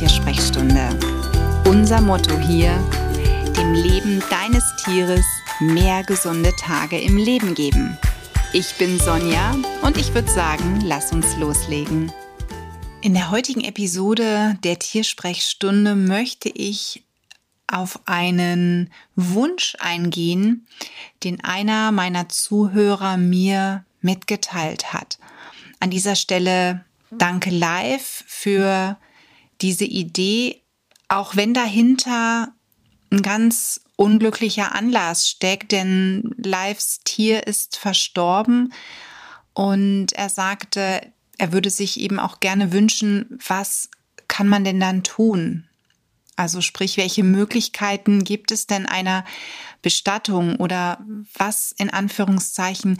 Tiersprechstunde. Unser Motto hier, dem Leben deines Tieres mehr gesunde Tage im Leben geben. Ich bin Sonja und ich würde sagen, lass uns loslegen. In der heutigen Episode der Tiersprechstunde möchte ich auf einen Wunsch eingehen, den einer meiner Zuhörer mir mitgeteilt hat. An dieser Stelle danke live für diese Idee, auch wenn dahinter ein ganz unglücklicher Anlass steckt, denn Lives Tier ist verstorben und er sagte, er würde sich eben auch gerne wünschen, was kann man denn dann tun? Also sprich, welche Möglichkeiten gibt es denn einer Bestattung oder was in Anführungszeichen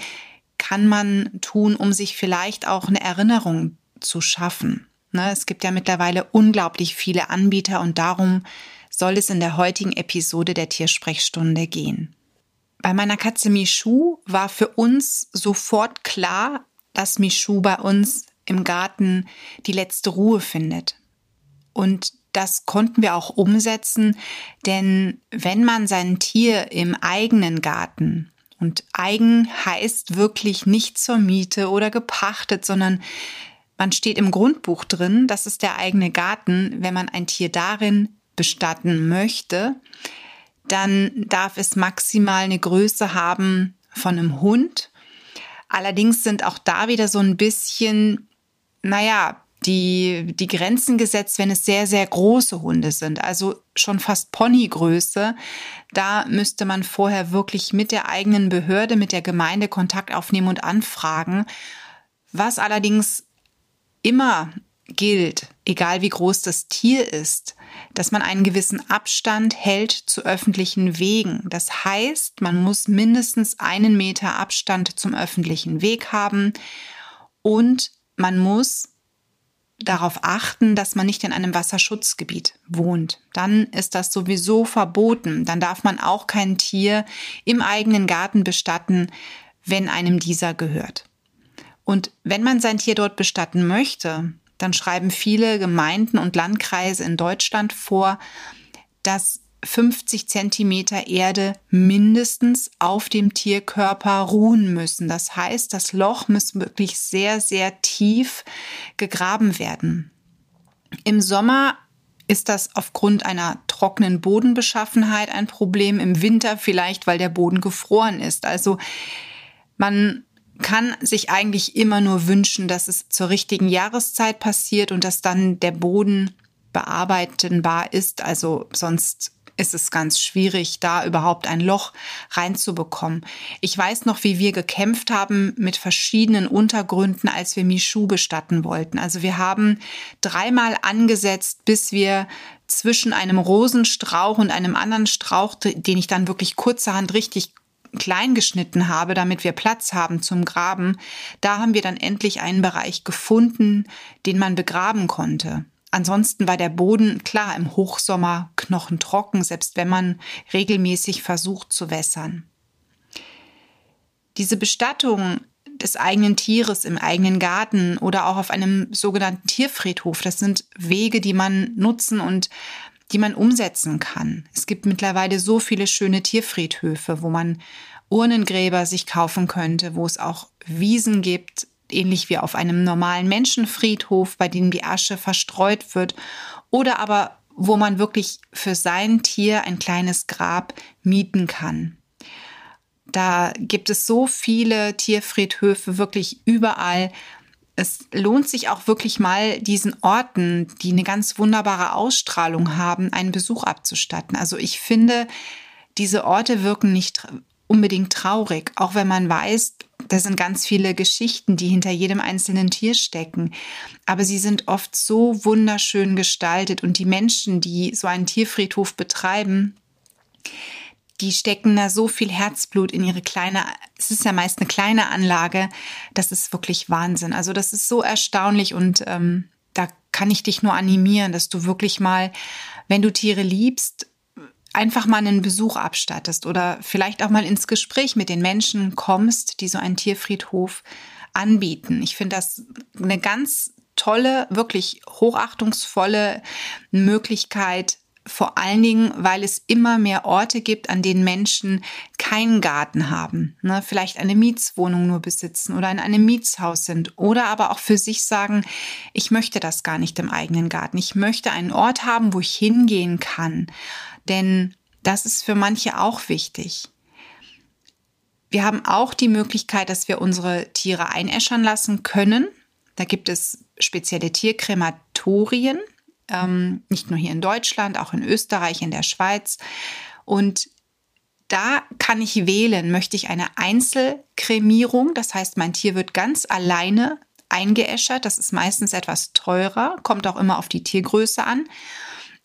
kann man tun, um sich vielleicht auch eine Erinnerung zu schaffen? Ne, es gibt ja mittlerweile unglaublich viele Anbieter und darum soll es in der heutigen Episode der Tiersprechstunde gehen. Bei meiner Katze Michu war für uns sofort klar, dass Michu bei uns im Garten die letzte Ruhe findet. Und das konnten wir auch umsetzen, denn wenn man sein Tier im eigenen Garten und eigen heißt wirklich nicht zur Miete oder gepachtet, sondern man steht im Grundbuch drin, das ist der eigene Garten. Wenn man ein Tier darin bestatten möchte, dann darf es maximal eine Größe haben von einem Hund. Allerdings sind auch da wieder so ein bisschen, naja, die, die Grenzen gesetzt, wenn es sehr, sehr große Hunde sind, also schon fast Ponygröße. Da müsste man vorher wirklich mit der eigenen Behörde, mit der Gemeinde Kontakt aufnehmen und anfragen. Was allerdings immer gilt, egal wie groß das Tier ist, dass man einen gewissen Abstand hält zu öffentlichen Wegen. Das heißt, man muss mindestens einen Meter Abstand zum öffentlichen Weg haben und man muss darauf achten, dass man nicht in einem Wasserschutzgebiet wohnt. Dann ist das sowieso verboten. Dann darf man auch kein Tier im eigenen Garten bestatten, wenn einem dieser gehört. Und wenn man sein Tier dort bestatten möchte, dann schreiben viele Gemeinden und Landkreise in Deutschland vor, dass 50 Zentimeter Erde mindestens auf dem Tierkörper ruhen müssen. Das heißt, das Loch muss wirklich sehr, sehr tief gegraben werden. Im Sommer ist das aufgrund einer trockenen Bodenbeschaffenheit ein Problem, im Winter vielleicht, weil der Boden gefroren ist. Also man kann sich eigentlich immer nur wünschen, dass es zur richtigen Jahreszeit passiert und dass dann der Boden bearbeitenbar ist. Also sonst ist es ganz schwierig, da überhaupt ein Loch reinzubekommen. Ich weiß noch, wie wir gekämpft haben mit verschiedenen Untergründen, als wir Michu bestatten wollten. Also wir haben dreimal angesetzt, bis wir zwischen einem Rosenstrauch und einem anderen Strauch, den ich dann wirklich kurzerhand richtig klein geschnitten habe, damit wir Platz haben zum Graben, da haben wir dann endlich einen Bereich gefunden, den man begraben konnte. Ansonsten war der Boden klar im Hochsommer knochentrocken, selbst wenn man regelmäßig versucht zu wässern. Diese Bestattung des eigenen Tieres im eigenen Garten oder auch auf einem sogenannten Tierfriedhof, das sind Wege, die man nutzen und die man umsetzen kann. Es gibt mittlerweile so viele schöne Tierfriedhöfe, wo man Urnengräber sich kaufen könnte, wo es auch Wiesen gibt, ähnlich wie auf einem normalen Menschenfriedhof, bei dem die Asche verstreut wird, oder aber wo man wirklich für sein Tier ein kleines Grab mieten kann. Da gibt es so viele Tierfriedhöfe wirklich überall, es lohnt sich auch wirklich mal, diesen Orten, die eine ganz wunderbare Ausstrahlung haben, einen Besuch abzustatten. Also ich finde, diese Orte wirken nicht unbedingt traurig, auch wenn man weiß, da sind ganz viele Geschichten, die hinter jedem einzelnen Tier stecken. Aber sie sind oft so wunderschön gestaltet und die Menschen, die so einen Tierfriedhof betreiben, die stecken da so viel Herzblut in ihre kleine, es ist ja meist eine kleine Anlage, das ist wirklich Wahnsinn. Also das ist so erstaunlich und ähm, da kann ich dich nur animieren, dass du wirklich mal, wenn du Tiere liebst, einfach mal einen Besuch abstattest oder vielleicht auch mal ins Gespräch mit den Menschen kommst, die so einen Tierfriedhof anbieten. Ich finde das eine ganz tolle, wirklich hochachtungsvolle Möglichkeit, vor allen Dingen, weil es immer mehr Orte gibt, an denen Menschen keinen Garten haben, ne? vielleicht eine Mietswohnung nur besitzen oder in einem Mietshaus sind oder aber auch für sich sagen, ich möchte das gar nicht im eigenen Garten. Ich möchte einen Ort haben, wo ich hingehen kann. Denn das ist für manche auch wichtig. Wir haben auch die Möglichkeit, dass wir unsere Tiere einäschern lassen können. Da gibt es spezielle Tierkrematorien ähm, nicht nur hier in Deutschland, auch in Österreich, in der Schweiz. Und da kann ich wählen, möchte ich eine Einzelkremierung, das heißt, mein Tier wird ganz alleine eingeäschert, das ist meistens etwas teurer, kommt auch immer auf die Tiergröße an.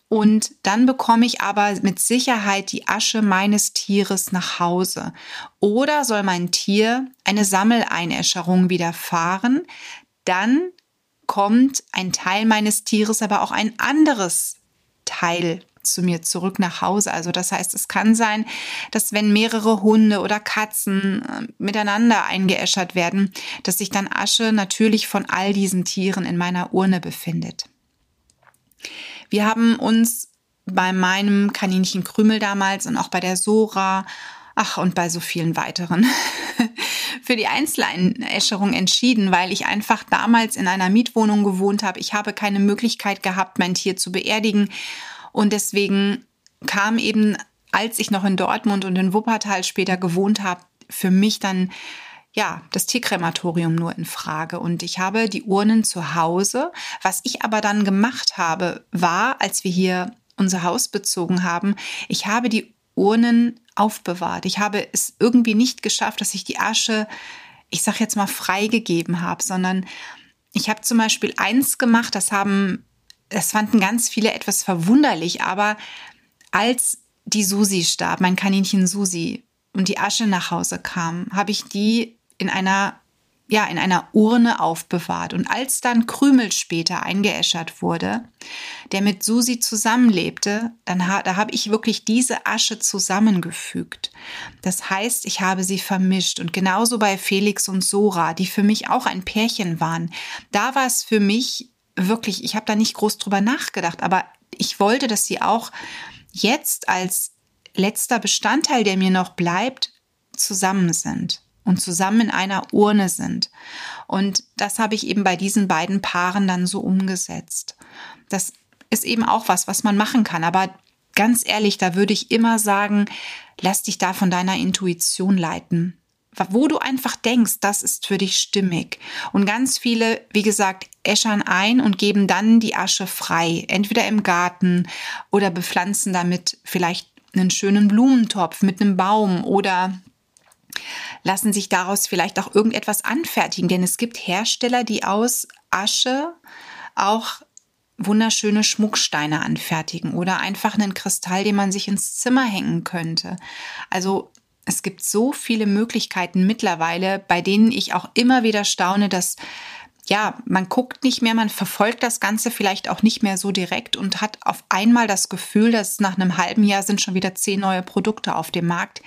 Und dann bekomme ich aber mit Sicherheit die Asche meines Tieres nach Hause. Oder soll mein Tier eine Sammeleinäscherung widerfahren, dann kommt ein Teil meines Tieres, aber auch ein anderes Teil zu mir zurück nach Hause. Also das heißt, es kann sein, dass wenn mehrere Hunde oder Katzen äh, miteinander eingeäschert werden, dass sich dann Asche natürlich von all diesen Tieren in meiner Urne befindet. Wir haben uns bei meinem Kaninchen Krümel damals und auch bei der Sora, ach und bei so vielen weiteren für die Einzeleinäscherung entschieden, weil ich einfach damals in einer Mietwohnung gewohnt habe. Ich habe keine Möglichkeit gehabt, mein Tier zu beerdigen. Und deswegen kam eben, als ich noch in Dortmund und in Wuppertal später gewohnt habe, für mich dann ja, das Tierkrematorium nur in Frage. Und ich habe die Urnen zu Hause. Was ich aber dann gemacht habe, war, als wir hier unser Haus bezogen haben, ich habe die Urnen aufbewahrt. Ich habe es irgendwie nicht geschafft, dass ich die Asche, ich sag jetzt mal, freigegeben habe, sondern ich habe zum Beispiel eins gemacht, das haben, das fanden ganz viele etwas verwunderlich, aber als die Susi starb, mein Kaninchen Susi, und die Asche nach Hause kam, habe ich die in einer ja, in einer Urne aufbewahrt. Und als dann Krümel später eingeäschert wurde, der mit Susi zusammenlebte, dann ha da habe ich wirklich diese Asche zusammengefügt. Das heißt, ich habe sie vermischt. Und genauso bei Felix und Sora, die für mich auch ein Pärchen waren. Da war es für mich wirklich, ich habe da nicht groß drüber nachgedacht, aber ich wollte, dass sie auch jetzt als letzter Bestandteil, der mir noch bleibt, zusammen sind und zusammen in einer Urne sind. Und das habe ich eben bei diesen beiden Paaren dann so umgesetzt. Das ist eben auch was, was man machen kann. Aber ganz ehrlich, da würde ich immer sagen, lass dich da von deiner Intuition leiten. Wo du einfach denkst, das ist für dich stimmig. Und ganz viele, wie gesagt, äschern ein und geben dann die Asche frei. Entweder im Garten oder bepflanzen damit vielleicht einen schönen Blumentopf mit einem Baum oder lassen sich daraus vielleicht auch irgendetwas anfertigen. Denn es gibt Hersteller, die aus Asche auch wunderschöne Schmucksteine anfertigen oder einfach einen Kristall, den man sich ins Zimmer hängen könnte. Also es gibt so viele Möglichkeiten mittlerweile, bei denen ich auch immer wieder staune, dass ja, man guckt nicht mehr, man verfolgt das Ganze vielleicht auch nicht mehr so direkt und hat auf einmal das Gefühl, dass nach einem halben Jahr sind schon wieder zehn neue Produkte auf dem Markt,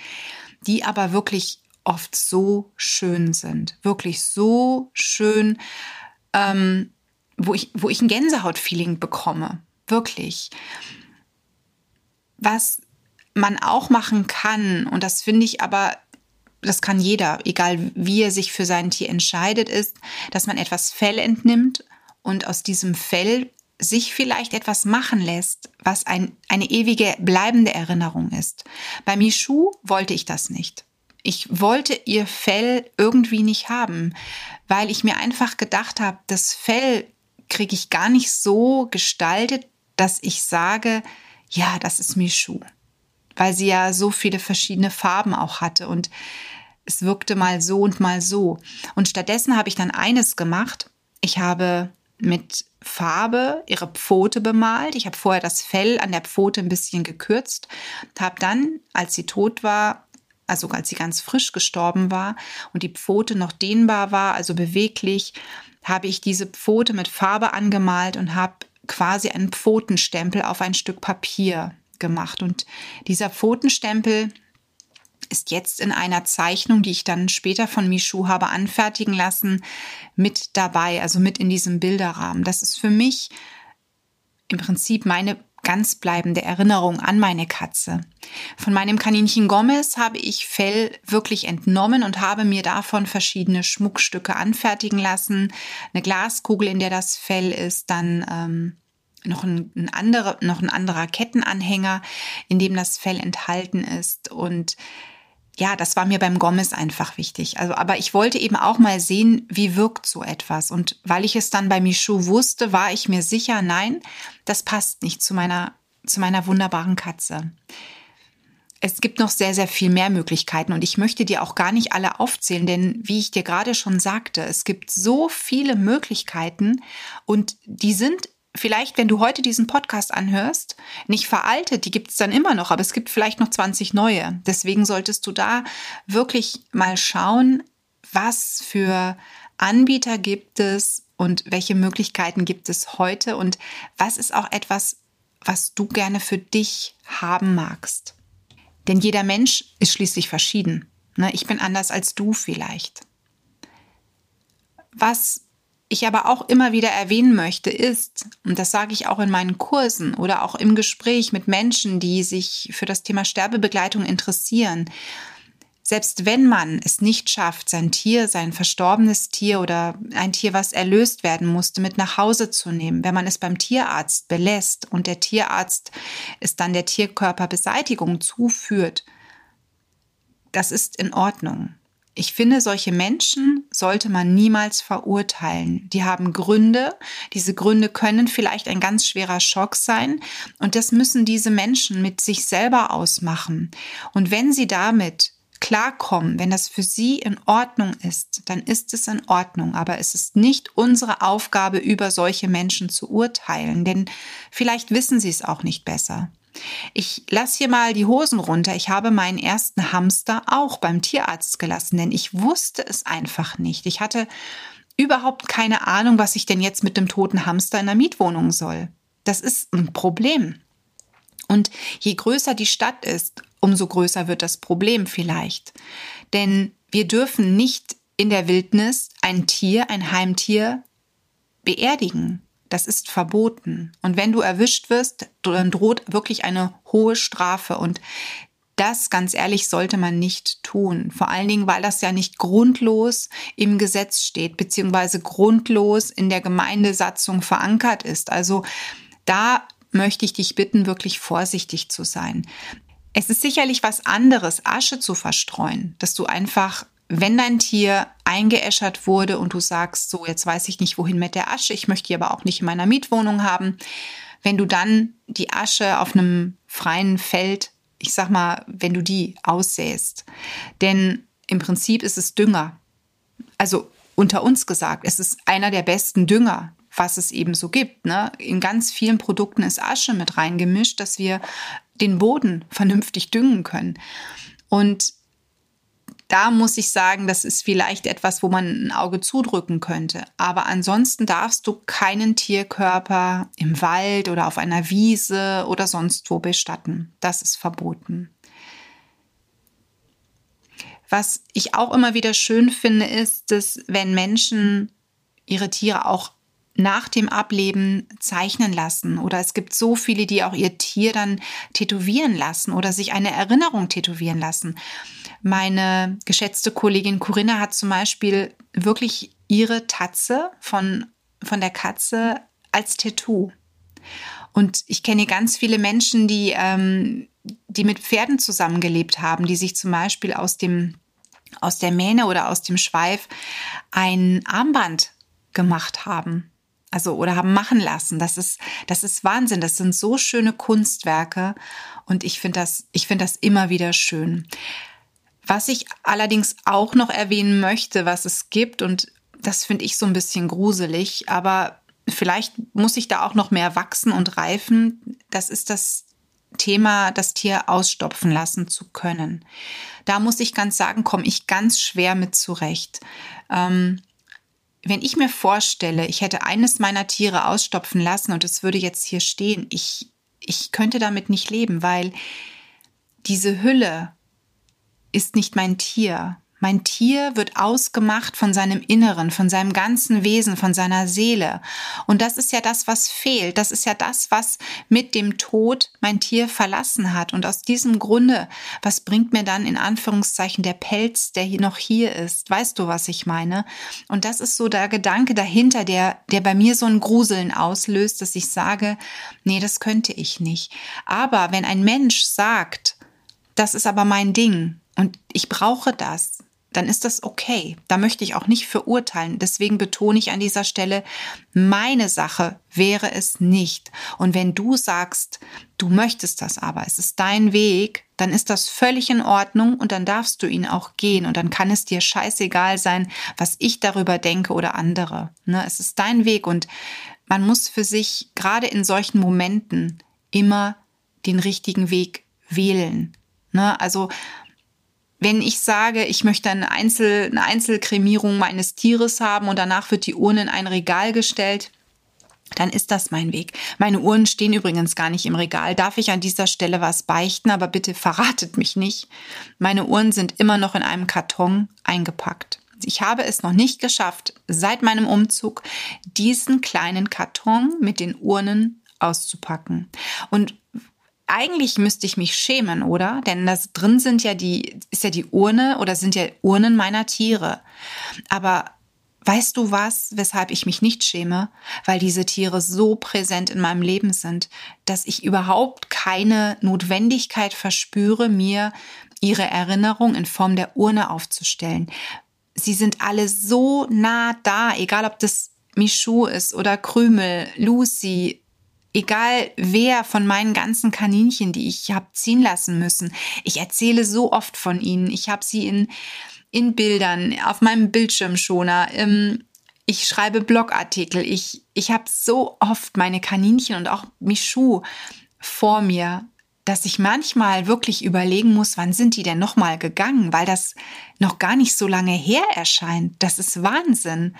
die aber wirklich oft so schön sind. Wirklich so schön, ähm, wo, ich, wo ich ein Gänsehautfeeling bekomme. Wirklich. Was man auch machen kann, und das finde ich aber, das kann jeder, egal wie er sich für sein Tier entscheidet, ist, dass man etwas Fell entnimmt und aus diesem Fell sich vielleicht etwas machen lässt, was ein, eine ewige bleibende Erinnerung ist. Bei Michu wollte ich das nicht. Ich wollte ihr Fell irgendwie nicht haben, weil ich mir einfach gedacht habe, das Fell kriege ich gar nicht so gestaltet, dass ich sage, ja, das ist Michu. Weil sie ja so viele verschiedene Farben auch hatte und es wirkte mal so und mal so. Und stattdessen habe ich dann eines gemacht. Ich habe mit Farbe ihre Pfote bemalt. Ich habe vorher das Fell an der Pfote ein bisschen gekürzt, habe dann, als sie tot war, also als sie ganz frisch gestorben war und die Pfote noch dehnbar war, also beweglich, habe ich diese Pfote mit Farbe angemalt und habe quasi einen Pfotenstempel auf ein Stück Papier gemacht. Und dieser Pfotenstempel ist jetzt in einer Zeichnung, die ich dann später von Michu habe anfertigen lassen, mit dabei, also mit in diesem Bilderrahmen. Das ist für mich im Prinzip meine ganz bleibende Erinnerung an meine Katze. Von meinem Kaninchen Gomez habe ich Fell wirklich entnommen und habe mir davon verschiedene Schmuckstücke anfertigen lassen. Eine Glaskugel, in der das Fell ist, dann ähm, noch ein, ein, andere, noch ein anderer Kettenanhänger, in dem das Fell enthalten ist. Und ja, das war mir beim Gomez einfach wichtig. Also, aber ich wollte eben auch mal sehen, wie wirkt so etwas. Und weil ich es dann bei Michou wusste, war ich mir sicher, nein, das passt nicht zu meiner, zu meiner wunderbaren Katze. Es gibt noch sehr, sehr viel mehr Möglichkeiten und ich möchte dir auch gar nicht alle aufzählen, denn wie ich dir gerade schon sagte, es gibt so viele Möglichkeiten und die sind vielleicht, wenn du heute diesen Podcast anhörst, nicht veraltet, die gibt es dann immer noch, aber es gibt vielleicht noch 20 neue. Deswegen solltest du da wirklich mal schauen, was für Anbieter gibt es und welche Möglichkeiten gibt es heute und was ist auch etwas, was du gerne für dich haben magst. Denn jeder Mensch ist schließlich verschieden. Ne? Ich bin anders als du vielleicht. Was ich aber auch immer wieder erwähnen möchte, ist, und das sage ich auch in meinen Kursen oder auch im Gespräch mit Menschen, die sich für das Thema Sterbebegleitung interessieren, selbst wenn man es nicht schafft, sein Tier, sein verstorbenes Tier oder ein Tier, was erlöst werden musste, mit nach Hause zu nehmen, wenn man es beim Tierarzt belässt und der Tierarzt es dann der Tierkörperbeseitigung zuführt, das ist in Ordnung. Ich finde, solche Menschen sollte man niemals verurteilen. Die haben Gründe. Diese Gründe können vielleicht ein ganz schwerer Schock sein. Und das müssen diese Menschen mit sich selber ausmachen. Und wenn sie damit klarkommen, wenn das für sie in Ordnung ist, dann ist es in Ordnung. Aber es ist nicht unsere Aufgabe, über solche Menschen zu urteilen, denn vielleicht wissen sie es auch nicht besser. Ich lasse hier mal die Hosen runter. Ich habe meinen ersten Hamster auch beim Tierarzt gelassen, denn ich wusste es einfach nicht. Ich hatte überhaupt keine Ahnung, was ich denn jetzt mit dem toten Hamster in der Mietwohnung soll. Das ist ein Problem. Und je größer die Stadt ist, umso größer wird das Problem vielleicht. Denn wir dürfen nicht in der Wildnis ein Tier, ein Heimtier beerdigen. Das ist verboten. Und wenn du erwischt wirst, dann droht wirklich eine hohe Strafe. Und das, ganz ehrlich, sollte man nicht tun. Vor allen Dingen, weil das ja nicht grundlos im Gesetz steht, beziehungsweise grundlos in der Gemeindesatzung verankert ist. Also da möchte ich dich bitten, wirklich vorsichtig zu sein. Es ist sicherlich was anderes, Asche zu verstreuen, dass du einfach wenn dein Tier eingeäschert wurde und du sagst, so, jetzt weiß ich nicht, wohin mit der Asche, ich möchte die aber auch nicht in meiner Mietwohnung haben, wenn du dann die Asche auf einem freien Feld, ich sag mal, wenn du die aussäst, denn im Prinzip ist es Dünger. Also unter uns gesagt, es ist einer der besten Dünger, was es eben so gibt. Ne? In ganz vielen Produkten ist Asche mit reingemischt, dass wir den Boden vernünftig düngen können. Und da muss ich sagen, das ist vielleicht etwas, wo man ein Auge zudrücken könnte. Aber ansonsten darfst du keinen Tierkörper im Wald oder auf einer Wiese oder sonst wo bestatten. Das ist verboten. Was ich auch immer wieder schön finde, ist, dass wenn Menschen ihre Tiere auch nach dem Ableben zeichnen lassen. Oder es gibt so viele, die auch ihr Tier dann tätowieren lassen oder sich eine Erinnerung tätowieren lassen. Meine geschätzte Kollegin Corinna hat zum Beispiel wirklich ihre Tatze von, von der Katze als Tattoo. Und ich kenne ganz viele Menschen, die, ähm, die mit Pferden zusammengelebt haben, die sich zum Beispiel aus dem aus der Mähne oder aus dem Schweif ein Armband gemacht haben. Also oder haben machen lassen. Das ist das ist Wahnsinn. Das sind so schöne Kunstwerke und ich finde das ich finde das immer wieder schön. Was ich allerdings auch noch erwähnen möchte, was es gibt, und das finde ich so ein bisschen gruselig, aber vielleicht muss ich da auch noch mehr wachsen und reifen, das ist das Thema, das Tier ausstopfen lassen zu können. Da muss ich ganz sagen, komme ich ganz schwer mit zurecht. Ähm, wenn ich mir vorstelle, ich hätte eines meiner Tiere ausstopfen lassen und es würde jetzt hier stehen, ich, ich könnte damit nicht leben, weil diese Hülle ist nicht mein Tier. Mein Tier wird ausgemacht von seinem Inneren, von seinem ganzen Wesen, von seiner Seele. Und das ist ja das, was fehlt. Das ist ja das, was mit dem Tod mein Tier verlassen hat. Und aus diesem Grunde, was bringt mir dann in Anführungszeichen der Pelz, der noch hier ist? Weißt du, was ich meine? Und das ist so der Gedanke dahinter, der, der bei mir so ein Gruseln auslöst, dass ich sage, nee, das könnte ich nicht. Aber wenn ein Mensch sagt, das ist aber mein Ding und ich brauche das, dann ist das okay. Da möchte ich auch nicht verurteilen. Deswegen betone ich an dieser Stelle, meine Sache wäre es nicht. Und wenn du sagst, du möchtest das aber, es ist dein Weg, dann ist das völlig in Ordnung und dann darfst du ihn auch gehen und dann kann es dir scheißegal sein, was ich darüber denke oder andere. Ne? Es ist dein Weg und man muss für sich gerade in solchen Momenten immer den richtigen Weg wählen. Ne? Also wenn ich sage, ich möchte eine, Einzel, eine Einzelkremierung meines Tieres haben und danach wird die Urne in ein Regal gestellt, dann ist das mein Weg. Meine Uhren stehen übrigens gar nicht im Regal. Darf ich an dieser Stelle was beichten, aber bitte verratet mich nicht. Meine Uhren sind immer noch in einem Karton eingepackt. Ich habe es noch nicht geschafft, seit meinem Umzug diesen kleinen Karton mit den Urnen auszupacken. Und eigentlich müsste ich mich schämen, oder? Denn das drin sind ja die, ist ja die Urne oder sind ja Urnen meiner Tiere. Aber weißt du was, weshalb ich mich nicht schäme? Weil diese Tiere so präsent in meinem Leben sind, dass ich überhaupt keine Notwendigkeit verspüre, mir ihre Erinnerung in Form der Urne aufzustellen. Sie sind alle so nah da, egal ob das Michu ist oder Krümel, Lucy, egal wer von meinen ganzen Kaninchen, die ich habe ziehen lassen müssen, ich erzähle so oft von ihnen. Ich habe sie in, in Bildern, auf meinem Bildschirmschoner. Ähm, ich schreibe Blogartikel. Ich, ich habe so oft meine Kaninchen und auch Michu vor mir, dass ich manchmal wirklich überlegen muss, wann sind die denn nochmal gegangen, weil das noch gar nicht so lange her erscheint. Das ist Wahnsinn.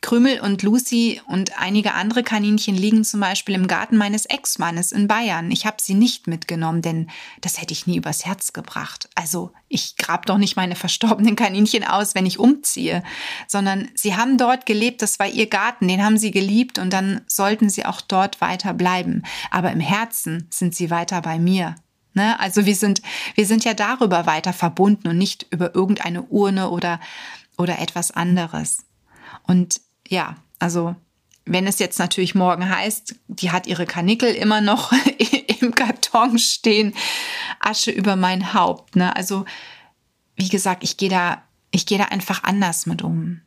Krümel und Lucy und einige andere Kaninchen liegen zum Beispiel im Garten meines Ex-Mannes in Bayern. Ich habe sie nicht mitgenommen, denn das hätte ich nie übers Herz gebracht. Also ich grab doch nicht meine verstorbenen Kaninchen aus, wenn ich umziehe, sondern sie haben dort gelebt, das war ihr Garten, den haben sie geliebt und dann sollten sie auch dort weiter bleiben. Aber im Herzen sind sie weiter bei mir. Ne? Also wir sind, wir sind ja darüber weiter verbunden und nicht über irgendeine Urne oder, oder etwas anderes. Und ja, also wenn es jetzt natürlich morgen heißt, die hat ihre Kanickel immer noch im Karton stehen, Asche über mein Haupt. Ne? Also wie gesagt, ich gehe da, ich gehe da einfach anders mit um.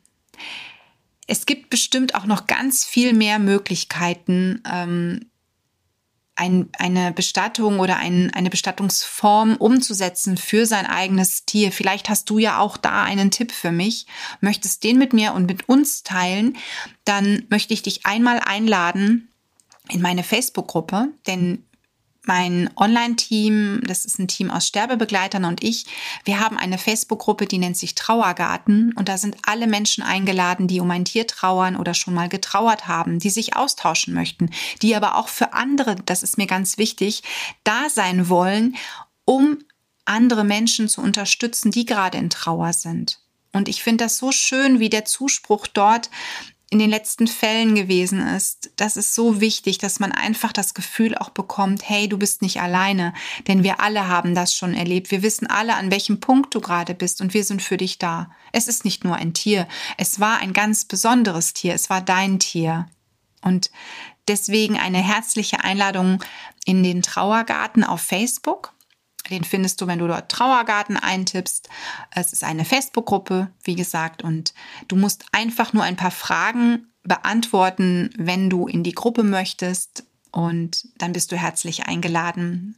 Es gibt bestimmt auch noch ganz viel mehr Möglichkeiten, ähm, ein, eine Bestattung oder ein, eine Bestattungsform umzusetzen für sein eigenes Tier. Vielleicht hast du ja auch da einen Tipp für mich, möchtest den mit mir und mit uns teilen, dann möchte ich dich einmal einladen in meine Facebook-Gruppe, denn mein Online-Team, das ist ein Team aus Sterbebegleitern und ich, wir haben eine Facebook-Gruppe, die nennt sich Trauergarten und da sind alle Menschen eingeladen, die um ein Tier trauern oder schon mal getrauert haben, die sich austauschen möchten, die aber auch für andere, das ist mir ganz wichtig, da sein wollen, um andere Menschen zu unterstützen, die gerade in Trauer sind. Und ich finde das so schön, wie der Zuspruch dort in den letzten Fällen gewesen ist. Das ist so wichtig, dass man einfach das Gefühl auch bekommt, hey, du bist nicht alleine, denn wir alle haben das schon erlebt. Wir wissen alle, an welchem Punkt du gerade bist und wir sind für dich da. Es ist nicht nur ein Tier, es war ein ganz besonderes Tier, es war dein Tier. Und deswegen eine herzliche Einladung in den Trauergarten auf Facebook. Den findest du, wenn du dort Trauergarten eintippst. Es ist eine Facebook-Gruppe, wie gesagt, und du musst einfach nur ein paar Fragen beantworten, wenn du in die Gruppe möchtest. Und dann bist du herzlich eingeladen,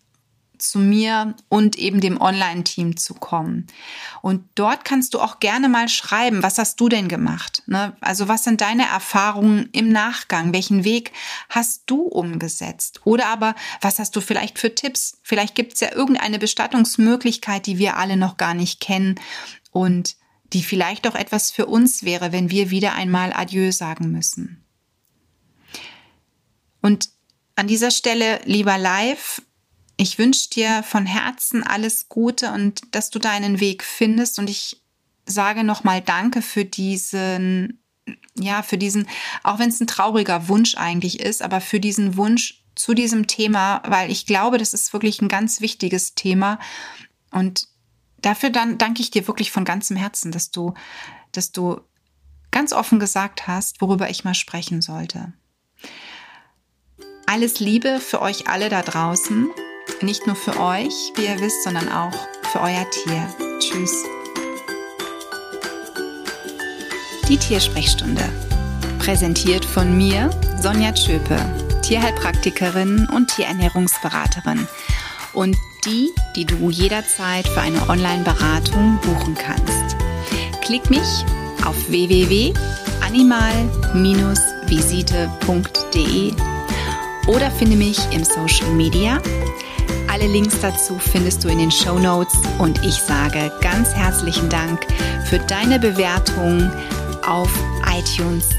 zu mir und eben dem Online-Team zu kommen. Und dort kannst du auch gerne mal schreiben, was hast du denn gemacht? Ne? Also was sind deine Erfahrungen im Nachgang? Welchen Weg hast du umgesetzt? Oder aber was hast du vielleicht für Tipps? Vielleicht gibt es ja irgendeine Bestattungsmöglichkeit, die wir alle noch gar nicht kennen und die vielleicht auch etwas für uns wäre, wenn wir wieder einmal Adieu sagen müssen. Und an dieser Stelle, lieber Live, ich wünsche dir von Herzen alles Gute und dass du deinen Weg findest. Und ich sage nochmal Danke für diesen, ja, für diesen, auch wenn es ein trauriger Wunsch eigentlich ist, aber für diesen Wunsch zu diesem Thema, weil ich glaube, das ist wirklich ein ganz wichtiges Thema. Und dafür dann danke ich dir wirklich von ganzem Herzen, dass du, dass du ganz offen gesagt hast, worüber ich mal sprechen sollte. Alles Liebe für euch alle da draußen. Nicht nur für euch, wie ihr wisst, sondern auch für euer Tier. Tschüss. Die Tiersprechstunde. Präsentiert von mir, Sonja Tschöpe, Tierheilpraktikerin und Tierernährungsberaterin. Und die, die du jederzeit für eine Online-Beratung buchen kannst. Klick mich auf www.animal-visite.de oder finde mich im Social Media. Alle Links dazu findest du in den Show Notes. Und ich sage ganz herzlichen Dank für deine Bewertung auf iTunes